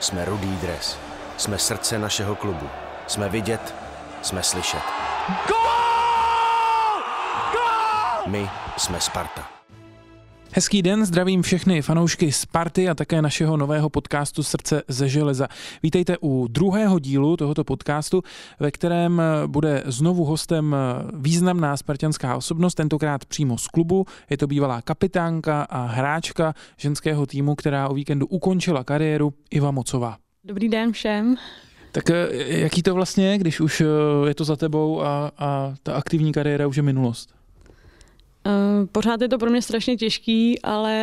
Jsme rudý dres. Jsme srdce našeho klubu. Jsme vidět, jsme slyšet. My jsme Sparta. Hezký den, zdravím všechny fanoušky Sparty a také našeho nového podcastu Srdce ze železa. Vítejte u druhého dílu tohoto podcastu, ve kterém bude znovu hostem významná spartianská osobnost, tentokrát přímo z klubu. Je to bývalá kapitánka a hráčka ženského týmu, která o víkendu ukončila kariéru, Iva Mocová. Dobrý den všem. Tak eh, jaký to vlastně je, když už eh, je to za tebou a, a ta aktivní kariéra už je minulost? Uh, pořád je to pro mě strašně těžký, ale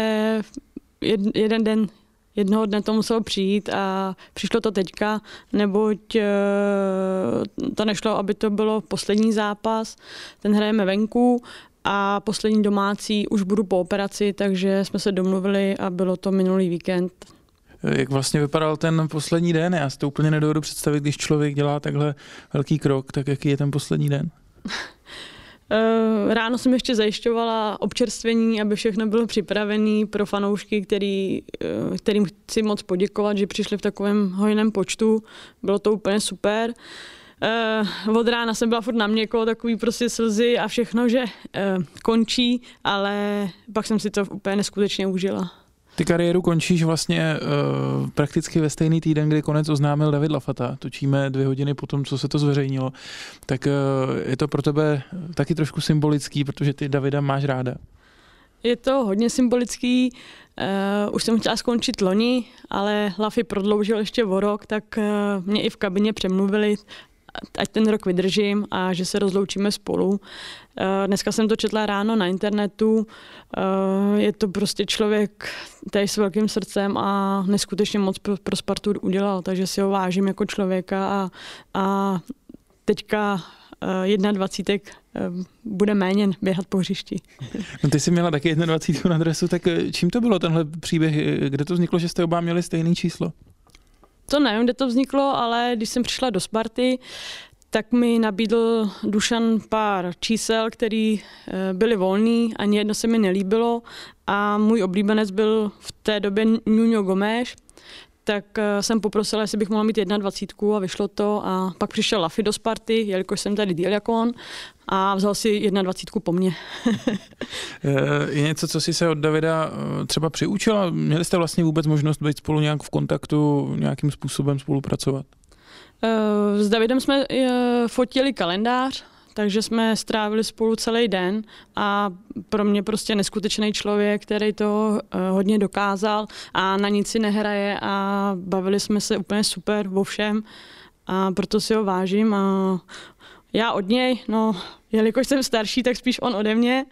jed, jeden den, jednoho dne to muselo přijít a přišlo to teďka, neboť uh, to nešlo, aby to bylo poslední zápas, ten hrajeme venku a poslední domácí už budu po operaci, takže jsme se domluvili a bylo to minulý víkend. Jak vlastně vypadal ten poslední den? Já si to úplně nedovedu představit, když člověk dělá takhle velký krok, tak jaký je ten poslední den? Eh, ráno jsem ještě zajišťovala občerstvení, aby všechno bylo připravené pro fanoušky, který, eh, kterým chci moc poděkovat, že přišli v takovém hojném počtu. Bylo to úplně super. Uh, od rána jsem byla furt na měko, takový prostě slzy a všechno, že končí, ale pak jsem si to úplně neskutečně užila. Ty kariéru končíš vlastně uh, prakticky ve stejný týden, kdy konec oznámil David Lafata. Točíme dvě hodiny po tom, co se to zveřejnilo. Tak uh, je to pro tebe taky trošku symbolický, protože ty Davida máš ráda. Je to hodně symbolický. Uh, už jsem chtěla skončit loni, ale Lafy prodloužil ještě o rok, tak uh, mě i v kabině přemluvili, ať ten rok vydržím a že se rozloučíme spolu. Eh, dneska jsem to četla ráno na internetu. Eh, je to prostě člověk tady s velkým srdcem a neskutečně moc pro, pro Spartu udělal, takže si ho vážím jako člověka a, a teďka 21 eh, bude méně běhat po hřišti. No ty jsi měla taky 21 na adresu, tak čím to bylo tenhle příběh? Kde to vzniklo, že jste oba měli stejné číslo? To nevím, kde to vzniklo, ale když jsem přišla do Sparty, tak mi nabídl Dušan pár čísel, které eh, byly volný, ani jedno se mi nelíbilo. A můj oblíbenec byl v té době Nuno Gomes, tak eh, jsem poprosila, jestli bych mohla mít 21 a vyšlo to a pak přišel Lafi do Sparty, jelikož jsem tady díl jako on a vzal si 21 po mně. je něco, co jsi se od Davida eh, třeba přiučila? Měli jste vlastně vůbec možnost být spolu nějak v kontaktu, nějakým způsobem spolupracovat? Eh, s Davidem jsme fotili kalendář, takže jsme strávili spolu celý den a pro mě prostě neskutečný člověk, který to hodně dokázal a na nic si nehraje a bavili jsme se úplně super vo všem a proto si ho vážím a já od něj, no, jelikož jsem starší, tak spíš on ode mě,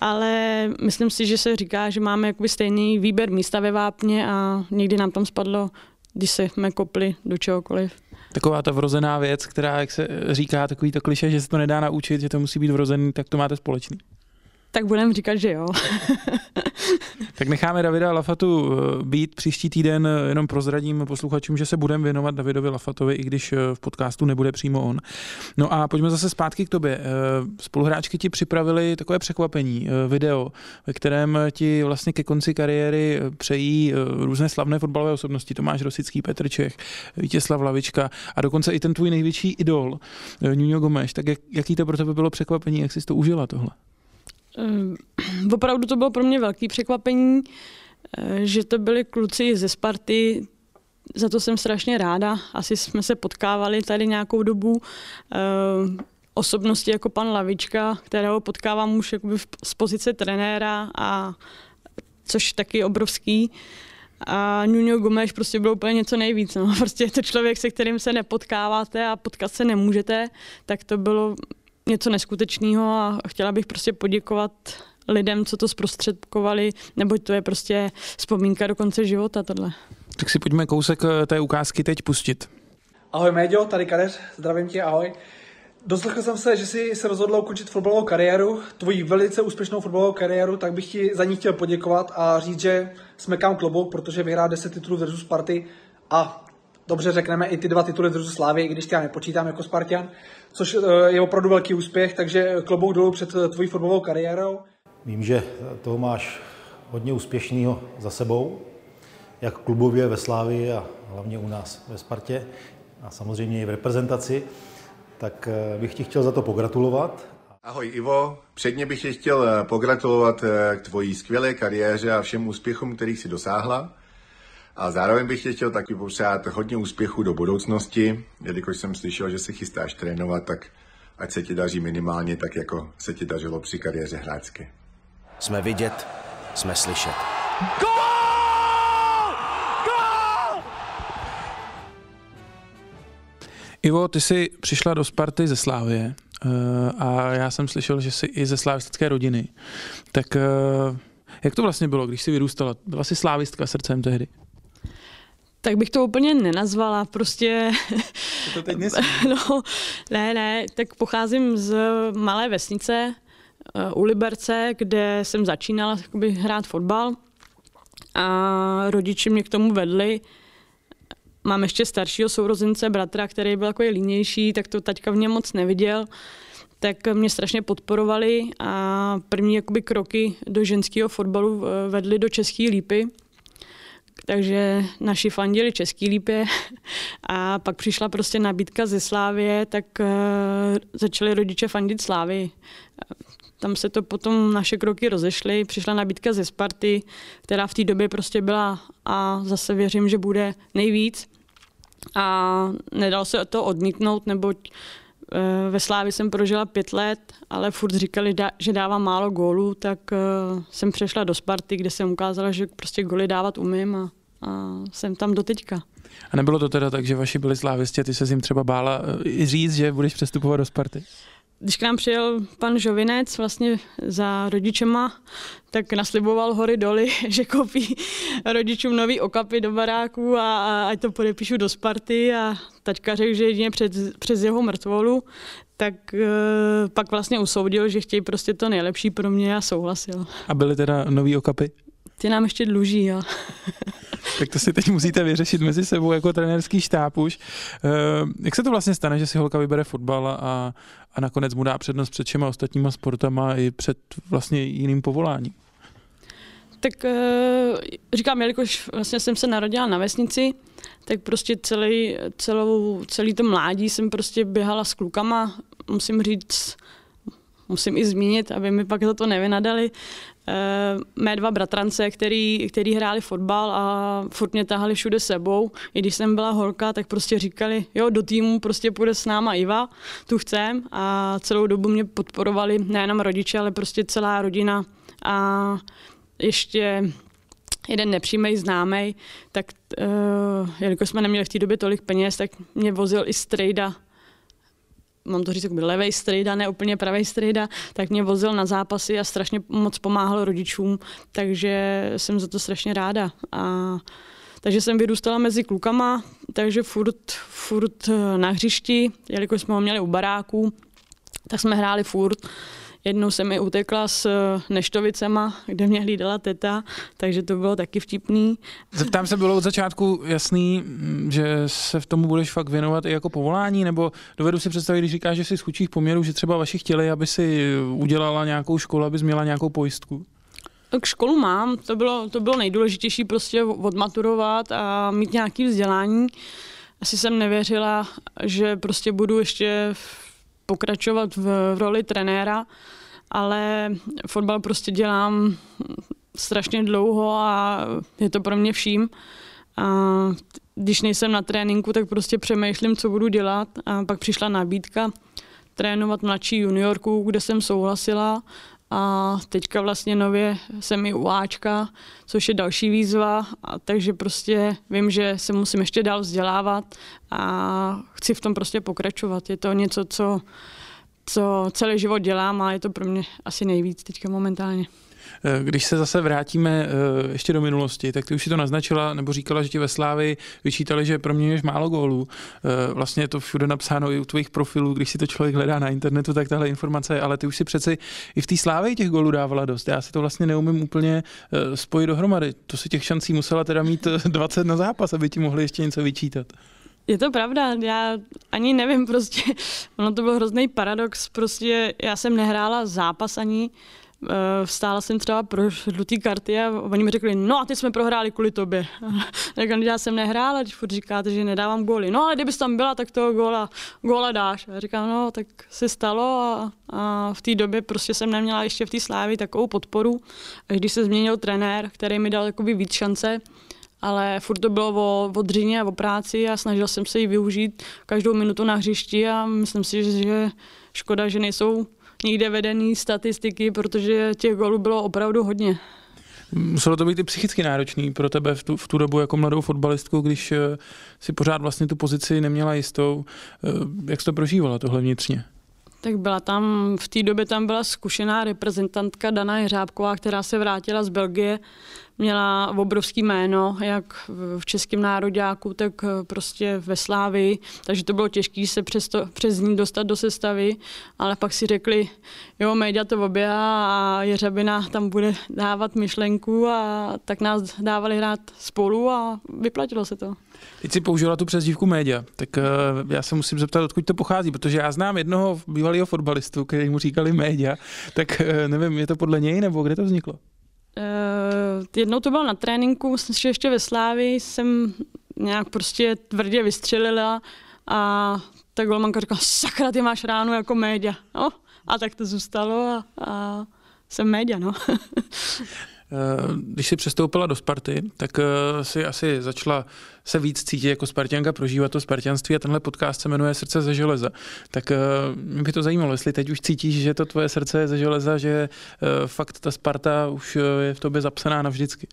ale myslím si, že se říká, že máme jakoby stejný výběr místa ve vápně a někdy nám tam spadlo, když se jsme kopli do čehokoliv. Taková ta vrozená věc, která, jak se říká, takový to kliše, že se to nedá naučit, že to musí být vrozený, tak to máte společný. Tak budeme říkat, že jo. tak necháme Davida Lafatu eh, být příští týden, eh, jenom prozradím posluchačům, že se budeme věnovat Davidovi Lafatovi, i když eh, v podcastu nebude přímo on. No a pojďme zase zpátky k tobě. Spoluhráčky ti připravili takové překvapení, video, ve kterém ti vlastně ke konci kariéry přejí různé slavné fotbalové osobnosti, Tomáš Rosický, Petr Čech, Vítězslav Lavička a dokonce i ten tvůj největší idol, Nuno Gomes. Tak jak, jaký to pro tebe bylo překvapení, jak jsi to užila tohle? Uh, opravdu to bylo pro mě velké překvapení, uh, že to byli kluci ze Sparty, za to jsem strašně ráda. Asi jsme se potkávali tady nějakou dobu. Uh, osobnosti jako pan Lavička, kterého potkávám už jakoby z pozice trenéra, a což taky obrovský. A Nuno Gomes prostě bylo úplně něco nejvíc. No. Prostě je to člověk, se kterým se nepotkáváte a potkat se nemůžete, tak to bylo něco neskutečného a chtěla bych prostě poděkovat lidem, co to zprostředkovali, neboť to je prostě vzpomínka do konce života tohle. Tak si pojďme kousek eh, té ukázky teď pustit. Ahoj Méďo, tady Kadeř, zdravím tě, ahoj. Doslechl jsem se, že jsi se rozhodl ukončit fotbalovou kariéru, tvoji velice úspěšnou fotbalovou kariéru, tak bych ti za ní chtěl poděkovat a říct, že jsme kam klobouk, protože vyhrál 10 titulů versus Sparty a dobře řekneme i ty dva tituly versus Slávy, i když já nepočítám jako Spartian, což eh, je opravdu velký úspěch, takže klobouk dolů před eh, tvojí fotbalovou kariérou. Vím, že toho máš hodně úspěšného za sebou. jak klubově ve Slávii a hlavně u nás ve Spartě a samozřejmě i v reprezentaci, tak eh, bych ti chtěl za to pogratulovat. Ahoj Ivo, předně bych tě chtěl pogratulovat k tvojí skvělé kariéře a všem úspěchům, kterých si dosáhla. A zároveň bych tě chtěl taky popřát hodně úspěchů do budoucnosti, jelikož jsem slyšel, že se chystáš trénovat, tak ať se ti daří minimálně tak, jako se ti dařilo při kariéře hráčské. Jsme vidět, jsme slyšet. Ivo, ty jsi přišla do Sparty ze Slávie eh, a já jsem slyšel, že jsi i ze slávistické rodiny. Tak eh, jak to vlastně bylo, když jsi vyrůstala? Byla jsi slávistka srdcem tehdy? Tak bych to úplně nenazvala, prostě... To teď no, ne, ne, tak pocházím z malé vesnice uh, u Liberce, kde jsem začínala jakoby, hrát fotbal a rodiče mě k tomu vedli. Mám ještě staršího sourozence, bratra, který byl takový línější, tak to taťka v něm moc neviděl. Tak mě strašně podporovali a první jakoby kroky do ženského fotbalu eh, vedly do České lípy, takže naši fandili Český lípě a pak přišla prostě nabídka ze Slávie, tak uh, začali rodiče fandit Slávy. Tam se to potom naše kroky rozešly, přišla nabídka ze Sparty, která v té době prostě byla a zase věřím, že bude nejvíc. A nedal se to odmítnout, neboť ve Slávi jsem prožila pět let, ale furt říkali, že dávám málo gólů, tak eh, jsem přešla do Sparty, kde jsem ukázala, že prostě góly dávat umím a, a jsem tam do teďka. A nebylo to teda tak, že vaši byli slávisti ty se jim třeba bála eh, říct, že budeš přestupovat do Sparty? Když k nám přijel pan Žovinec vlastně za rodičema, tak nasliboval hory doly, že koupí rodičům nový okapy do baráku a, a ať to podepíšu do Sparty a taťka řekl, že jedině před, přes jeho mrtvolu, tak e, pak vlastně usoudil, že chtějí prostě to nejlepší pro mě a souhlasil. A byly teda nový okapy? Ty nám ještě dluží, jo. tak to si teď musíte vyřešit mezi sebou jako trenérský štáb už. E, jak se to vlastně stane, že si holka vybere fotbal a, a nakonec mu dá přednost před všema ostatníma sportama i před vlastně jiným povoláním? Tak e, říkám, jelikož vlastně jsem se narodila na vesnici, tak prostě celý, celou, celý to mládí jsem prostě běhala s klukama, musím říct, musím i zmínit, aby mi pak za to nevynadali, Eh, mé dva bratrance, který, který hráli fotbal a furt mě tahali všude sebou. I když jsem byla holka, tak prostě říkali, jo, do týmu prostě půjde s náma Iva, tu chcem a celou dobu mě podporovali nejenom rodiče, ale prostě celá rodina a ještě jeden nepřímý známý, tak uh, jelikož jsme neměli v té době tolik peněz, tak mě vozil i strejda mám to říct, jako levej strejda, ne úplně pravý strejda, tak mě vozil na zápasy a strašně moc pomáhal rodičům, takže jsem za to strašně ráda. A takže jsem vyrůstala mezi klukama, takže furt, furt na hřišti, jelikož jsme ho měli u baráku, tak jsme hráli furt. Jednou jsem mi utekla s eh, neštovicema, kde mě hlídala teta, takže to bylo taky vtipný. Zeptám se, bylo od začátku jasný, mm, že se v tomu budeš fakt věnovat i jako povolání, nebo dovedu si představit, když říkáš, že jsi z chudších poměrů, že třeba vaši chtěli, aby si udělala nějakou školu, aby měla nějakou pojistku? Tak školu mám, to bylo, to bylo nejdůležitější prostě odmaturovat a mít nějaké vzdělání. Asi jsem nevěřila, že prostě budu ještě pokračovat v, v roli trenéra, ale fotbal prostě dělám strašně dlouho a je to pro mě vším. A když nejsem na tréninku, tak prostě přemýšlím, co budu dělat. A pak přišla nabídka trénovat mladší juniorku, kde jsem souhlasila a teďka vlastně nově jsem i u Ačka, což je další výzva, a takže prostě vím, že se musím ještě dál vzdělávat a chci v tom prostě pokračovat. Je to něco, co, co celý život dělám a je to pro mě asi nejvíc teďka momentálně. Eh, když se zase vrátíme eh, ještě do minulosti, tak ty už si to naznačila, nebo říkala, že ti ve Slávy vyčítali, že proměňuješ málo gólů. Eh, vlastně je to všude napsáno i u tvých profilů, když si to člověk hledá na internetu, tak tahle informace, ale ty už si přeci i v té Slávě těch gólů dávala dost. Já si to vlastně neumím úplně spojit dohromady. To si těch šancí musela teda mít 20 na zápas, aby ti mohli ještě něco vyčítat. Je to pravda, já ani nevím prostě, ono to byl hrozný paradox, prostě já jsem nehrála zápas ani, vstála jsem třeba pro žlutý karty a oni mi řekli, no a ty jsme prohráli kvůli tobě. tak já jsem nehrála, když furt říkáte, že nedávám góly. No ale kdybys tam byla, tak toho góla, góla dáš. A říkám, no tak se stalo a, a v té době prostě jsem neměla ještě v té slávě takovou podporu. Až když se změnil trenér, který mi dal jakoby víc šance, ale furt to bylo o, o dřině a o práci a snažil jsem se ji využít každou minutu na hřišti a myslím si, že, že škoda, že nejsou nikde vedený statistiky, protože těch golů bylo opravdu hodně. Muselo to být i psychicky náročný pro tebe v tu, v tu dobu jako mladou fotbalistku, když eh, si pořád vlastně tu pozici neměla jistou. Eh, jak jsi to prožívala tohle vnitřně? Tak byla tam, v té době tam byla zkušená reprezentantka Dana Jeřábková, která se vrátila z Belgie měla obrovský jméno, jak v českém nároďáku, tak eh, prostě ve Slávii, takže to bylo těžké se přes, to, přes ní dostat do sestavy, ale pak si řekli, jo, média to oběhá a Jeřabina tam bude dávat myšlenku a tak nás dávali hrát spolu a vyplatilo se to. Teď si použila tu přezdívku média, tak uh, já se musím zeptat, odkud to pochází, protože já znám jednoho bývalého fotbalistu, který mu říkali média, tak uh, nevím, je to podle něj nebo kde to vzniklo? Uh, jednou to bylo na tréninku, myslím, že ještě ve Slávi jsem nějak prostě tvrdě vystřelila a ta golmanka říkala, sakra, ty máš ránu jako média. No, a tak to zůstalo a, a jsem média, no. Eh, když jsi přestoupila do Sparty, tak eh, si asi začala se víc cítit jako Spartianka, prožívat to Spartianství a tenhle podcast se jmenuje Srdce ze železa. Tak eh, mě by to zajímalo, jestli teď už cítíš, že to tvoje srdce je ze železa, že fakt ta Sparta už je v tobě zapsaná navždycky.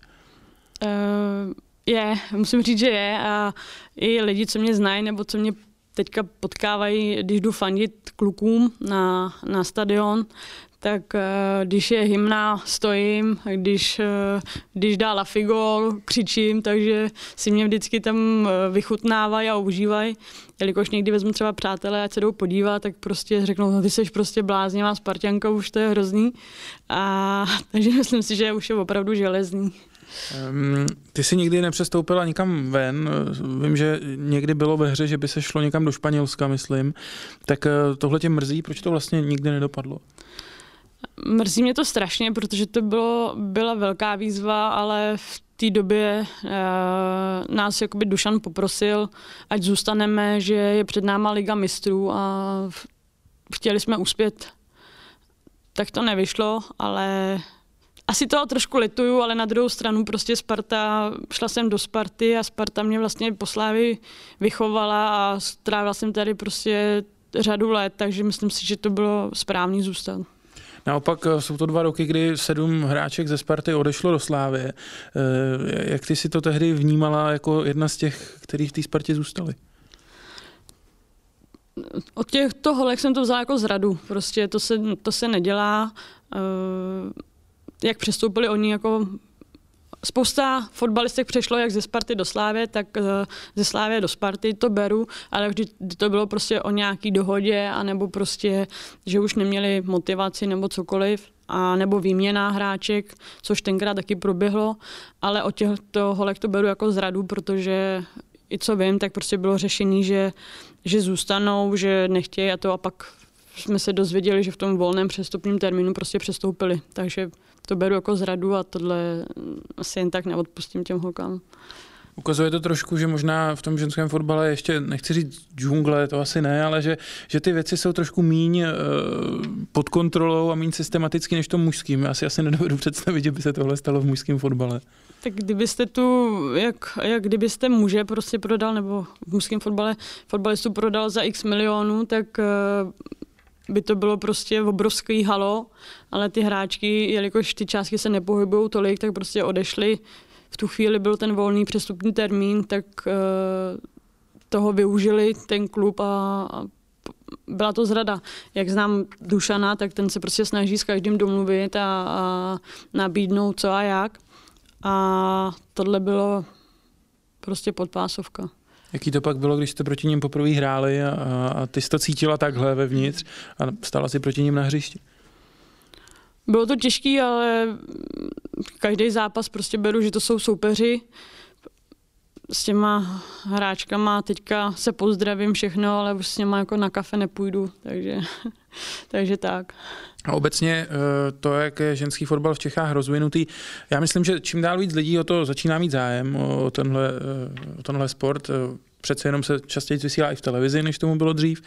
Uh, je, musím říct, že je a i lidi, co mě znají nebo co mě teďka potkávají, když jdu fandit klukům na, na stadion, tak eh, když je hymna, stojím, když, eh, když dá Lafigol, křičím, takže si mě vždycky tam eh, vychutnávají a užívají. Jelikož někdy vezmu třeba přátelé, ať se jdou podívat, tak prostě řeknou, no ty jsi prostě bláznivá Spartianka, už to je hrozný. A, takže myslím si, že už je opravdu železný. Um, ty jsi nikdy nepřestoupila nikam ven. Vím, že někdy bylo ve hře, že by se šlo někam do Španělska, myslím. Tak tohle tě mrzí, proč to vlastně nikdy nedopadlo? Mrzí mě to strašně, protože to bylo, byla velká výzva, ale v té době e, nás jakoby Dušan poprosil, ať zůstaneme, že je před náma Liga mistrů a chtěli jsme uspět. Tak to nevyšlo, ale asi toho trošku lituju, ale na druhou stranu prostě Sparta, šla jsem do Sparty a Sparta mě vlastně po Slávy vychovala a strávila jsem tady prostě řadu let, takže myslím si, že to bylo správný zůstat. Naopak eh, jsou to dva roky, kdy sedm hráček ze Sparty odešlo do Slávy. Eh, jak ty si to tehdy vnímala jako jedna z těch, který v té Spartě zůstali? Od těchto holek jsem to vzala jako zradu. Prostě to se, to se nedělá. Eh, jak přestoupili oni jako spousta fotbalistek přešlo jak ze Sparty do Slávě, tak eh, ze Slávě do Sparty, to beru, ale vždy to bylo prostě o nějaký dohodě, anebo prostě, že už neměli motivaci nebo cokoliv, a nebo výměna hráček, což tenkrát taky proběhlo, ale o těchto holek to beru jako zradu, protože i co vím, tak prostě bylo řešení, že, že zůstanou, že nechtějí a to a pak jsme se dozvěděli, že v tom volném přestupním termínu prostě přestoupili. Takže to beru jako zradu a tohle asi jen tak neodpustím těm holkám. Ukazuje to trošku, že možná v tom ženském fotbale ještě, nechci říct džungle, to asi ne, ale že, že ty věci jsou trošku míň uh, pod kontrolou a míň systematicky než v tom mužským. Já si asi nedovedu představit, že by se tohle stalo v mužském fotbale. Tak kdybyste tu, jak, jak kdybyste muže prostě prodal, nebo v mužském fotbale fotbalistu prodal za x milionů, tak uh, by to bylo prostě obrovský halo, ale ty hráčky, jelikož ty částky se nepohybují tolik, tak prostě odešly. V tu chvíli byl ten volný přestupní termín, tak uh, toho využili ten klub a, a byla to zrada. Jak znám Dušana, tak ten se prostě snaží s každým domluvit a, a nabídnout co a jak. A tohle bylo prostě podpásovka. Jaký to pak bylo, když jste proti ním poprvé hráli a, a ty jsi to cítila takhle vevnitř a stala si proti ním na hřišti? Bylo to těžké, ale každý zápas prostě beru, že to jsou soupeři. S těma hráčkama teďka se pozdravím všechno, ale už s něma jako na kafe nepůjdu, takže, takže tak. A obecně eh, to, jak je ženský fotbal v Čechách rozvinutý, já myslím, že čím dál víc lidí o to začíná mít zájem, o tenhle, eh, o tenhle sport, eh, přece jenom se častěji vysílá i v televizi, než tomu bylo dřív,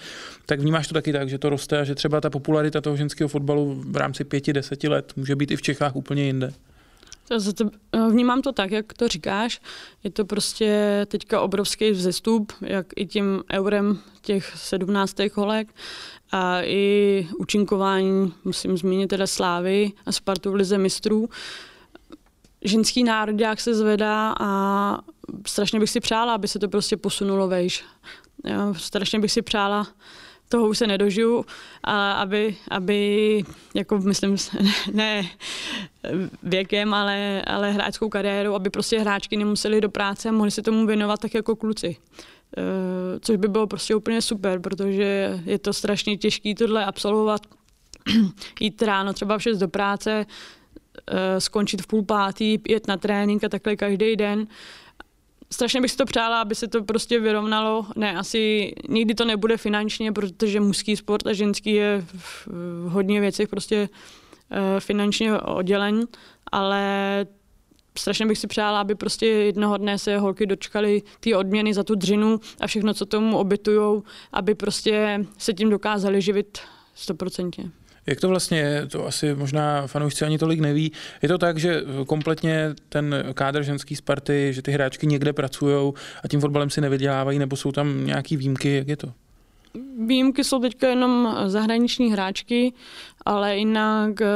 tak vnímáš to taky tak, že to roste a že třeba ta popularita toho ženského fotbalu v rámci pěti, deseti let může být i v Čechách úplně jinde. Vnímám to tak, jak to říkáš. Je to prostě teďka obrovský vzestup, jak i tím eurem těch 17. holek a i účinkování, musím zmínit teda Slávy a Spartu v Lize mistrů. Ženský národák se zvedá a strašně bych si přála, aby se to prostě posunulo vejš. Já strašně bych si přála, toho už se nedožiju, a aby, aby jako myslím, ne věkem, ale, ale hráčskou kariérou, aby prostě hráčky nemuseli do práce a mohli se tomu věnovat tak jako kluci. Eh, což by bylo prostě úplně super, protože je to strašně těžké tohle absolvovat, jít ráno třeba v 6 do práce, eh, skončit v půl pátý, jet na trénink a takhle každý den. Strašně bych si to přála, aby se to prostě vyrovnalo. Ne, asi nikdy to nebude finančně, protože mužský sport a ženský je v hodně věcech prostě eh, finančně oddělen, ale strašně bych si přála, aby prostě jednoho dne se holky dočkaly ty odměny za tu dřinu a všechno, co tomu obytujou, aby prostě se tím dokázali živit stoprocentně. Jak to vlastně je, to asi možná fanoušci ani tolik neví. Je to tak, že kompletně ten kádr ženský Sparty, že ty hráčky někde pracují a tím fotbalem si nevydělávají, nebo jsou tam nějaký výjimky, jak je to? Výjimky jsou teďka jenom zahraniční hráčky, ale jinak eh,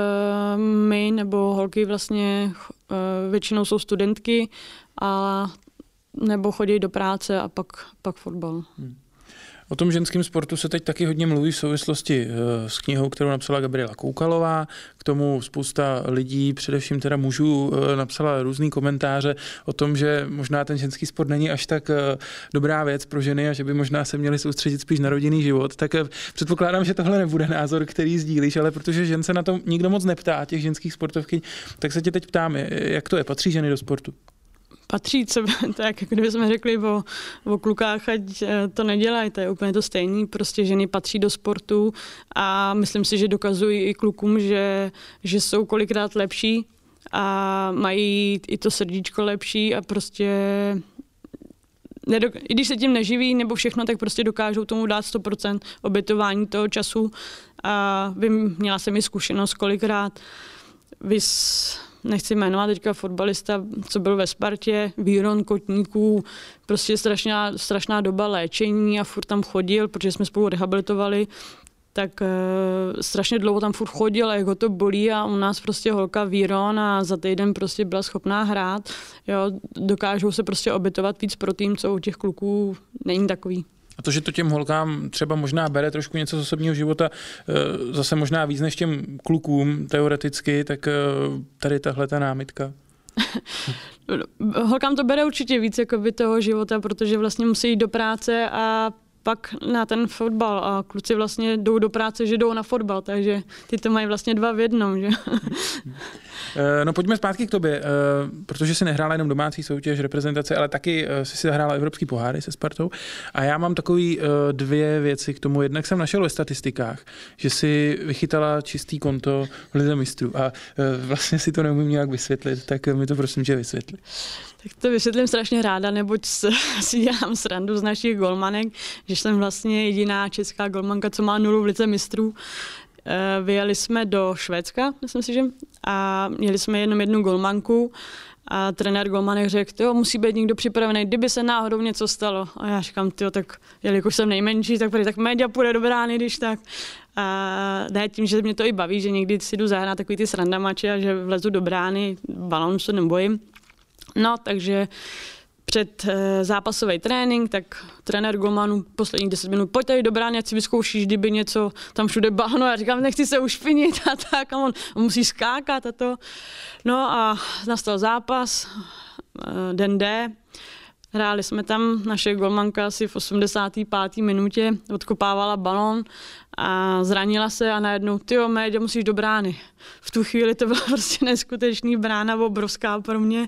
my nebo holky vlastně eh, většinou jsou studentky a nebo chodí do práce a pak, pak fotbal. Hmm. O tom ženském sportu se teď taky hodně mluví v souvislosti eh, s knihou, kterou napsala Gabriela Koukalová. K tomu spousta lidí, především teda mužů, eh, napsala různý komentáře o tom, že možná ten ženský sport není až tak eh, dobrá věc pro ženy a že by možná se měli soustředit spíš na rodinný život. Tak předpokládám, že tohle nebude názor, který sdílíš, ale protože žen se na to nikdo moc neptá, těch ženských sportovky, tak se tě teď ptám, jak to je, patří ženy do sportu? Patří, co, tak jako kdyby jsme řekli o, o klukách, ať eh, to nedělají, to je úplně to stejné, prostě ženy patří do sportu a myslím si, že dokazují i klukům, že, že jsou kolikrát lepší a mají i to srdíčko lepší a prostě i když se tím neživí nebo všechno, tak prostě dokážou tomu dát 100% obětování toho času a vím, měla jsem i zkušenost kolikrát, vys nechci jmenovat teďka fotbalista, co byl ve Spartě, Víron Kotníků, prostě strašná, strašná doba léčení a furt tam chodil, protože jsme spolu rehabilitovali, tak e, strašně dlouho tam furt chodil a jak ho to bolí a u nás prostě holka Víron a za týden prostě byla schopná hrát. Jo, dokážou se prostě obětovat víc pro tým, co u těch kluků není takový. A to, že to těm holkám třeba možná bere trošku něco z osobního života, eh, zase možná víc než těm klukům teoreticky, tak eh, tady tahle ta námitka. Holkám to bere určitě víc jako by toho života, protože vlastně musí jít do práce a pak na ten fotbal a kluci vlastně jdou do práce, že jdou na fotbal, takže ty to mají vlastně dva v jednom, že? Eh, no pojďme zpátky k tobě, eh, protože si nehrála jenom domácí soutěž, reprezentace, ale taky eh, si si zahrála evropský poháry se Spartou. A já mám takový dvě věci k tomu. Jednak jsem našel ve statistikách, že si vychytala čistý konto v Lize mistrů a vlastně si to neumím nějak vysvětlit, tak mi to prosím tě vysvětli. Tak to vysvětlím strašně ráda, neboť si dělám srandu z našich golmanek, že jsem vlastně jediná česká golmanka, co má nulu v lice mistrů. Eh, vyjeli jsme do Švédska, myslím si, že, a měli jsme jenom jednu golmanku a trenér golmanek řekl, jo, musí být někdo připravený, kdyby se náhodou něco stalo. A já říkám, jo, tak jelikož jsem nejmenší, tak prý, tak média půjde do brány, když tak. A ne, tím, že mě to i baví, že někdy si jdu zahrát takový ty srandamače a že vlezu do brány, balon se nebojím. No, takže před e, zápasový trénink, tak trenér Golmanu posledních 10 minut, pojď tady do brány, si vyzkoušíš, kdyby něco tam všude bahno. Já říkám, nechci se ušpinit a tak, a on, on musí skákat a to. No a nastal zápas, e, den D, Hráli jsme tam, naše golmanka asi v 85. minutě odkopávala balon a zranila se a najednou, ty Méďo, musíš do brány. V tu chvíli to byla prostě neskutečný brána, obrovská pro mě.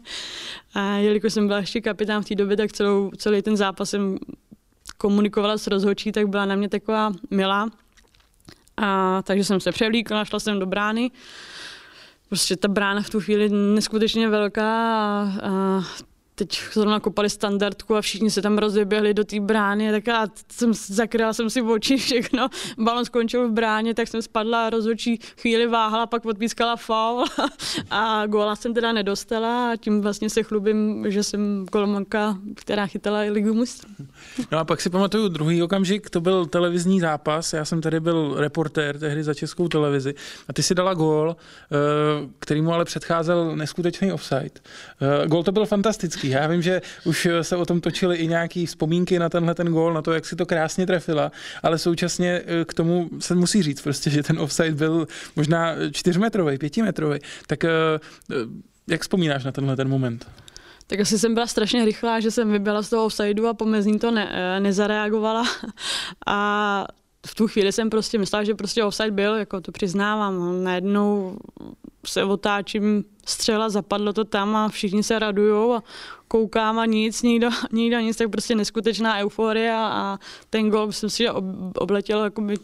A jelikož jsem byla ještě kapitán v té době, tak celou, celý ten zápas jsem komunikovala s rozhodčí, tak byla na mě taková milá. A takže jsem se převlíkla, šla jsem do brány. Prostě ta brána v tu chvíli neskutečně velká a, a teď zrovna kopali standardku a všichni se tam rozeběhli do té brány, tak já jsem zakryla jsem si oči všechno, balon skončil v bráně, tak jsem spadla a rozhodčí chvíli váhala, pak odpískala faul a góla jsem teda nedostala a tím vlastně se chlubím, že jsem kolomanka, která chytala ligu mistrů. No a pak si pamatuju druhý okamžik, to byl televizní zápas, já jsem tady byl reportér tehdy za českou televizi a ty si dala gól, eh, který mu ale předcházel neskutečný offside. Eh, gól to byl fantastický, já vím, že už se o tom točily i nějaké vzpomínky na tenhle ten gól, na to, jak si to krásně trefila, ale současně eh, k tomu se musí říct prostě, že ten offside byl možná čtyřmetrový, pětimetrový. Tak eh, eh, jak vzpomínáš na tenhle ten moment? Tak asi jsem byla strašně rychlá, že jsem vybila z toho offsideu a pomezní to ne, nezareagovala. A v tu chvíli jsem prostě myslela, že prostě offside byl, jako to přiznávám. Najednou se otáčím, střela, zapadlo to tam a všichni se radujou a koukám a nic, nikdo, nikdo nic, tak prostě neskutečná euforie a ten gol, myslím si, obletěl jakoby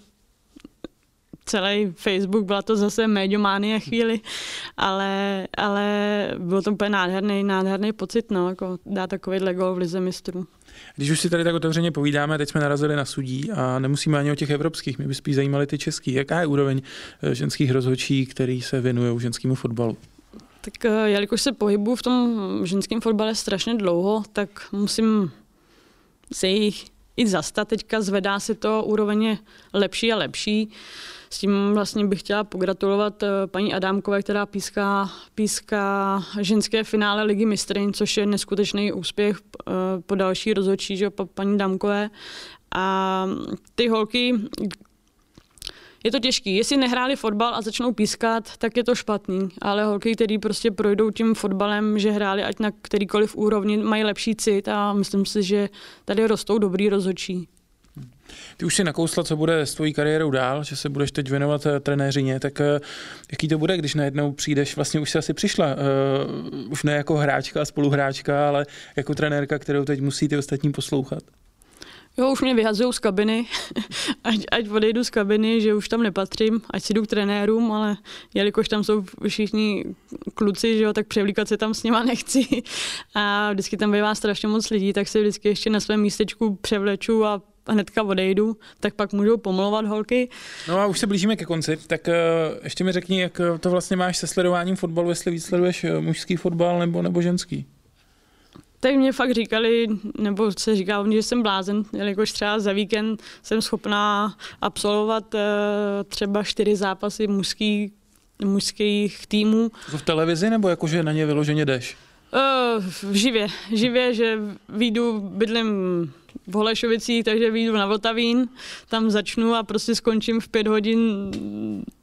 celý Facebook, byla to zase médiománie chvíli, ale, ale byl to úplně nádherný, nádherný pocit, no, jako dát takovýhle gol v Lize mistrů. Když už si tady tak otevřeně povídáme, teď jsme narazili na sudí a nemusíme ani o těch evropských, mě by spíš zajímaly ty český. Jaká je úroveň eh, ženských rozhodčí, který se věnují ženskému fotbalu? Tak eh, jelikož se pohybuju v tom ženském fotbale strašně dlouho, tak musím se jich i zastat. Teďka zvedá se to, úroveň lepší a lepší. S tím vlastně bych chtěla pogratulovat eh, paní Adámkové, která píská, píská ženské finále Ligy mistrin, což je neskutečný úspěch eh, po další rozhodčí, že paní Dámkové. A ty holky, je to těžký. Jestli nehráli fotbal a začnou pískat, tak je to špatný. Ale holky, který prostě projdou tím fotbalem, že hráli ať na kterýkoliv úrovni, mají lepší cit a myslím si, že tady rostou dobrý rozhodčí. Ty už si nakousla, co bude s tvojí kariérou dál, že se budeš teď věnovat eh, trenéřině, tak eh, jaký to bude, když najednou přijdeš, vlastně už se asi přišla, uh, už ne jako hráčka a spoluhráčka, ale jako trenérka, kterou teď musí ty ostatní poslouchat? Jo, už mě vyhazují z kabiny, ať, ať odejdu z kabiny, že už tam nepatřím, ať si jdu k trenérům, ale jelikož tam jsou všichni kluci, že jo, tak převlíkat se tam s nima nechci. A vždycky tam bývá strašně moc lidí, tak se vždycky ještě na svém místečku převleču a hnedka odejdu, tak pak můžou pomlovat holky. No a už se blížíme ke konci, tak uh, ještě mi řekni, jak to vlastně máš se sledováním fotbalu, jestli víc sleduješ eh, mužský fotbal nebo, nebo ženský? Tak mě fakt říkali, nebo se říká že jsem blázen, jelikož třeba za víkend jsem schopná absolvovat třeba čtyři zápasy mužský, mužských týmů. Jako v televizi nebo jakože na ně vyloženě jdeš? Uh, živě, živě, že výjdu, bydlím v Holešovicích, takže vyjdu na Vltavín, tam začnu a prostě skončím v pět hodin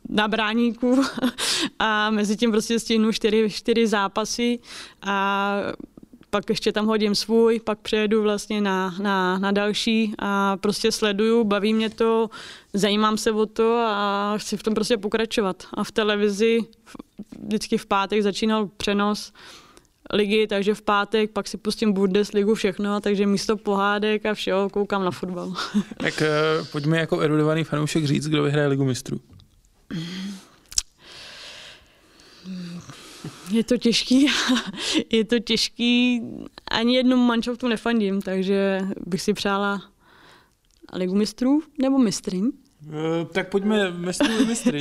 na bráníku a mezi tím prostě stihnu čtyři, čtyři zápasy a pak ještě tam hodím svůj, pak přejedu vlastně na, na, na další a prostě sleduju, baví mě to, zajímám se o to a chci v tom prostě pokračovat. A v televizi vždycky v pátek začínal přenos ligy, takže v pátek pak si pustím Bundesligu, všechno, takže místo pohádek a všeho koukám na fotbal. Tak uh, pojďme jako erudovaný fanoušek říct, kdo vyhraje ligu mistrů. Je to těžký, je to těžký, ani jednu manšaftu nefandím, takže bych si přála ligu mistrů nebo mistry. Uh, tak pojďme mistrů mistry.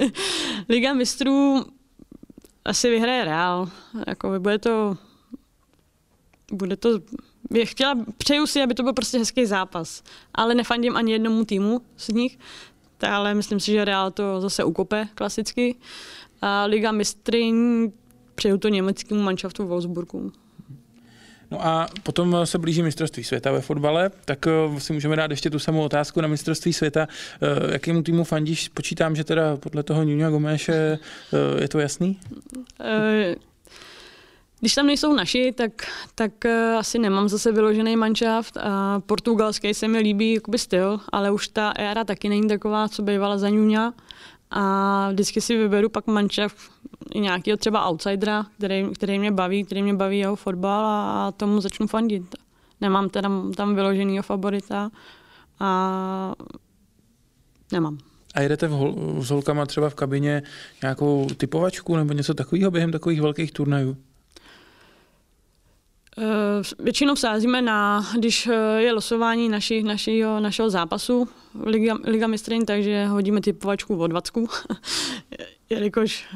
Liga mistrů asi vyhraje Real. Jako bude to bude to, chtěla, přeju si, aby to byl prostě hezký zápas, ale nefandím ani jednomu týmu z nich, ale myslím si, že Real to zase ukope klasicky. A Liga mistryň přeju to německému manšaftu Wolfsburgu. No a potom se blíží mistrovství světa ve fotbale, tak eh, si můžeme dát ještě tu samou otázku na mistrovství světa. Eh, jakému týmu fandíš? Počítám, že teda podle toho Nuno Gomeše eh, je to jasný? Když tam nejsou naši, tak, tak asi nemám zase vyložený manšaft. A portugalský se mi líbí jakoby styl, ale už ta éra taky není taková, co bývala za Ňuňa. A vždycky si vyberu pak manšaft i nějakého třeba outsidera, který, který mě baví, který mě baví jeho fotbal a, a tomu začnu fandit. Nemám teda tam vyloženýho favorita a nemám. A jedete v hol, s holkama třeba v kabině nějakou typovačku nebo něco takového během takových velkých turnajů? Eh, většinou sázíme na, když eh, je losování naši, našeho, našeho zápasu Liga, Liga mistrin, takže hodíme typovačku o 20, jelikož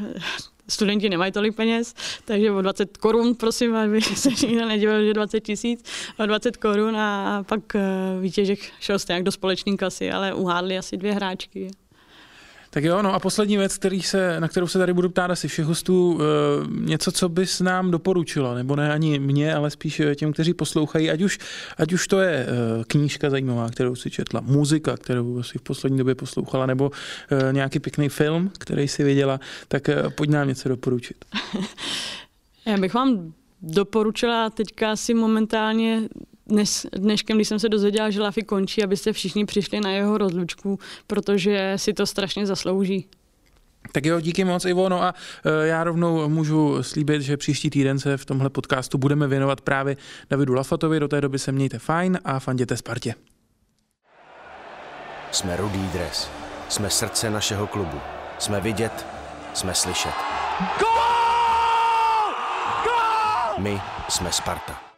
studenti nemají tolik peněz, takže o 20 korun, prosím, aby se nikdo nedivil, že 20 tisíc, o 20 korun a pak výtěžek šel stejně do společné kasy, ale uhádli asi dvě hráčky. Tak jo, no a poslední věc, který se, na kterou se tady budu ptát asi všech hostů, e, něco, co bys nám doporučila, nebo ne ani mě, ale spíš eh, těm, kteří poslouchají, ať už, ať už to je e, knížka zajímavá, kterou si četla, muzika, kterou si v poslední době poslouchala, nebo nějaký pěkný film, který si viděla, tak pojď nám něco doporučit. Já bych vám doporučila teďka asi momentálně dnes, dneškem, když jsem se dozvěděla, že Lafy končí, abyste všichni přišli na jeho rozlučku, protože si to strašně zaslouží. Tak jo, díky moc, Ivo. No a e, já rovnou můžu slíbit, že příští týden se v tomhle podcastu budeme věnovat právě Davidu Lafatovi. Do té doby se mějte fajn a fanděte Spartě. Jsme rudý dres. Jsme srdce našeho klubu. Jsme vidět, jsme slyšet. My jsme Sparta.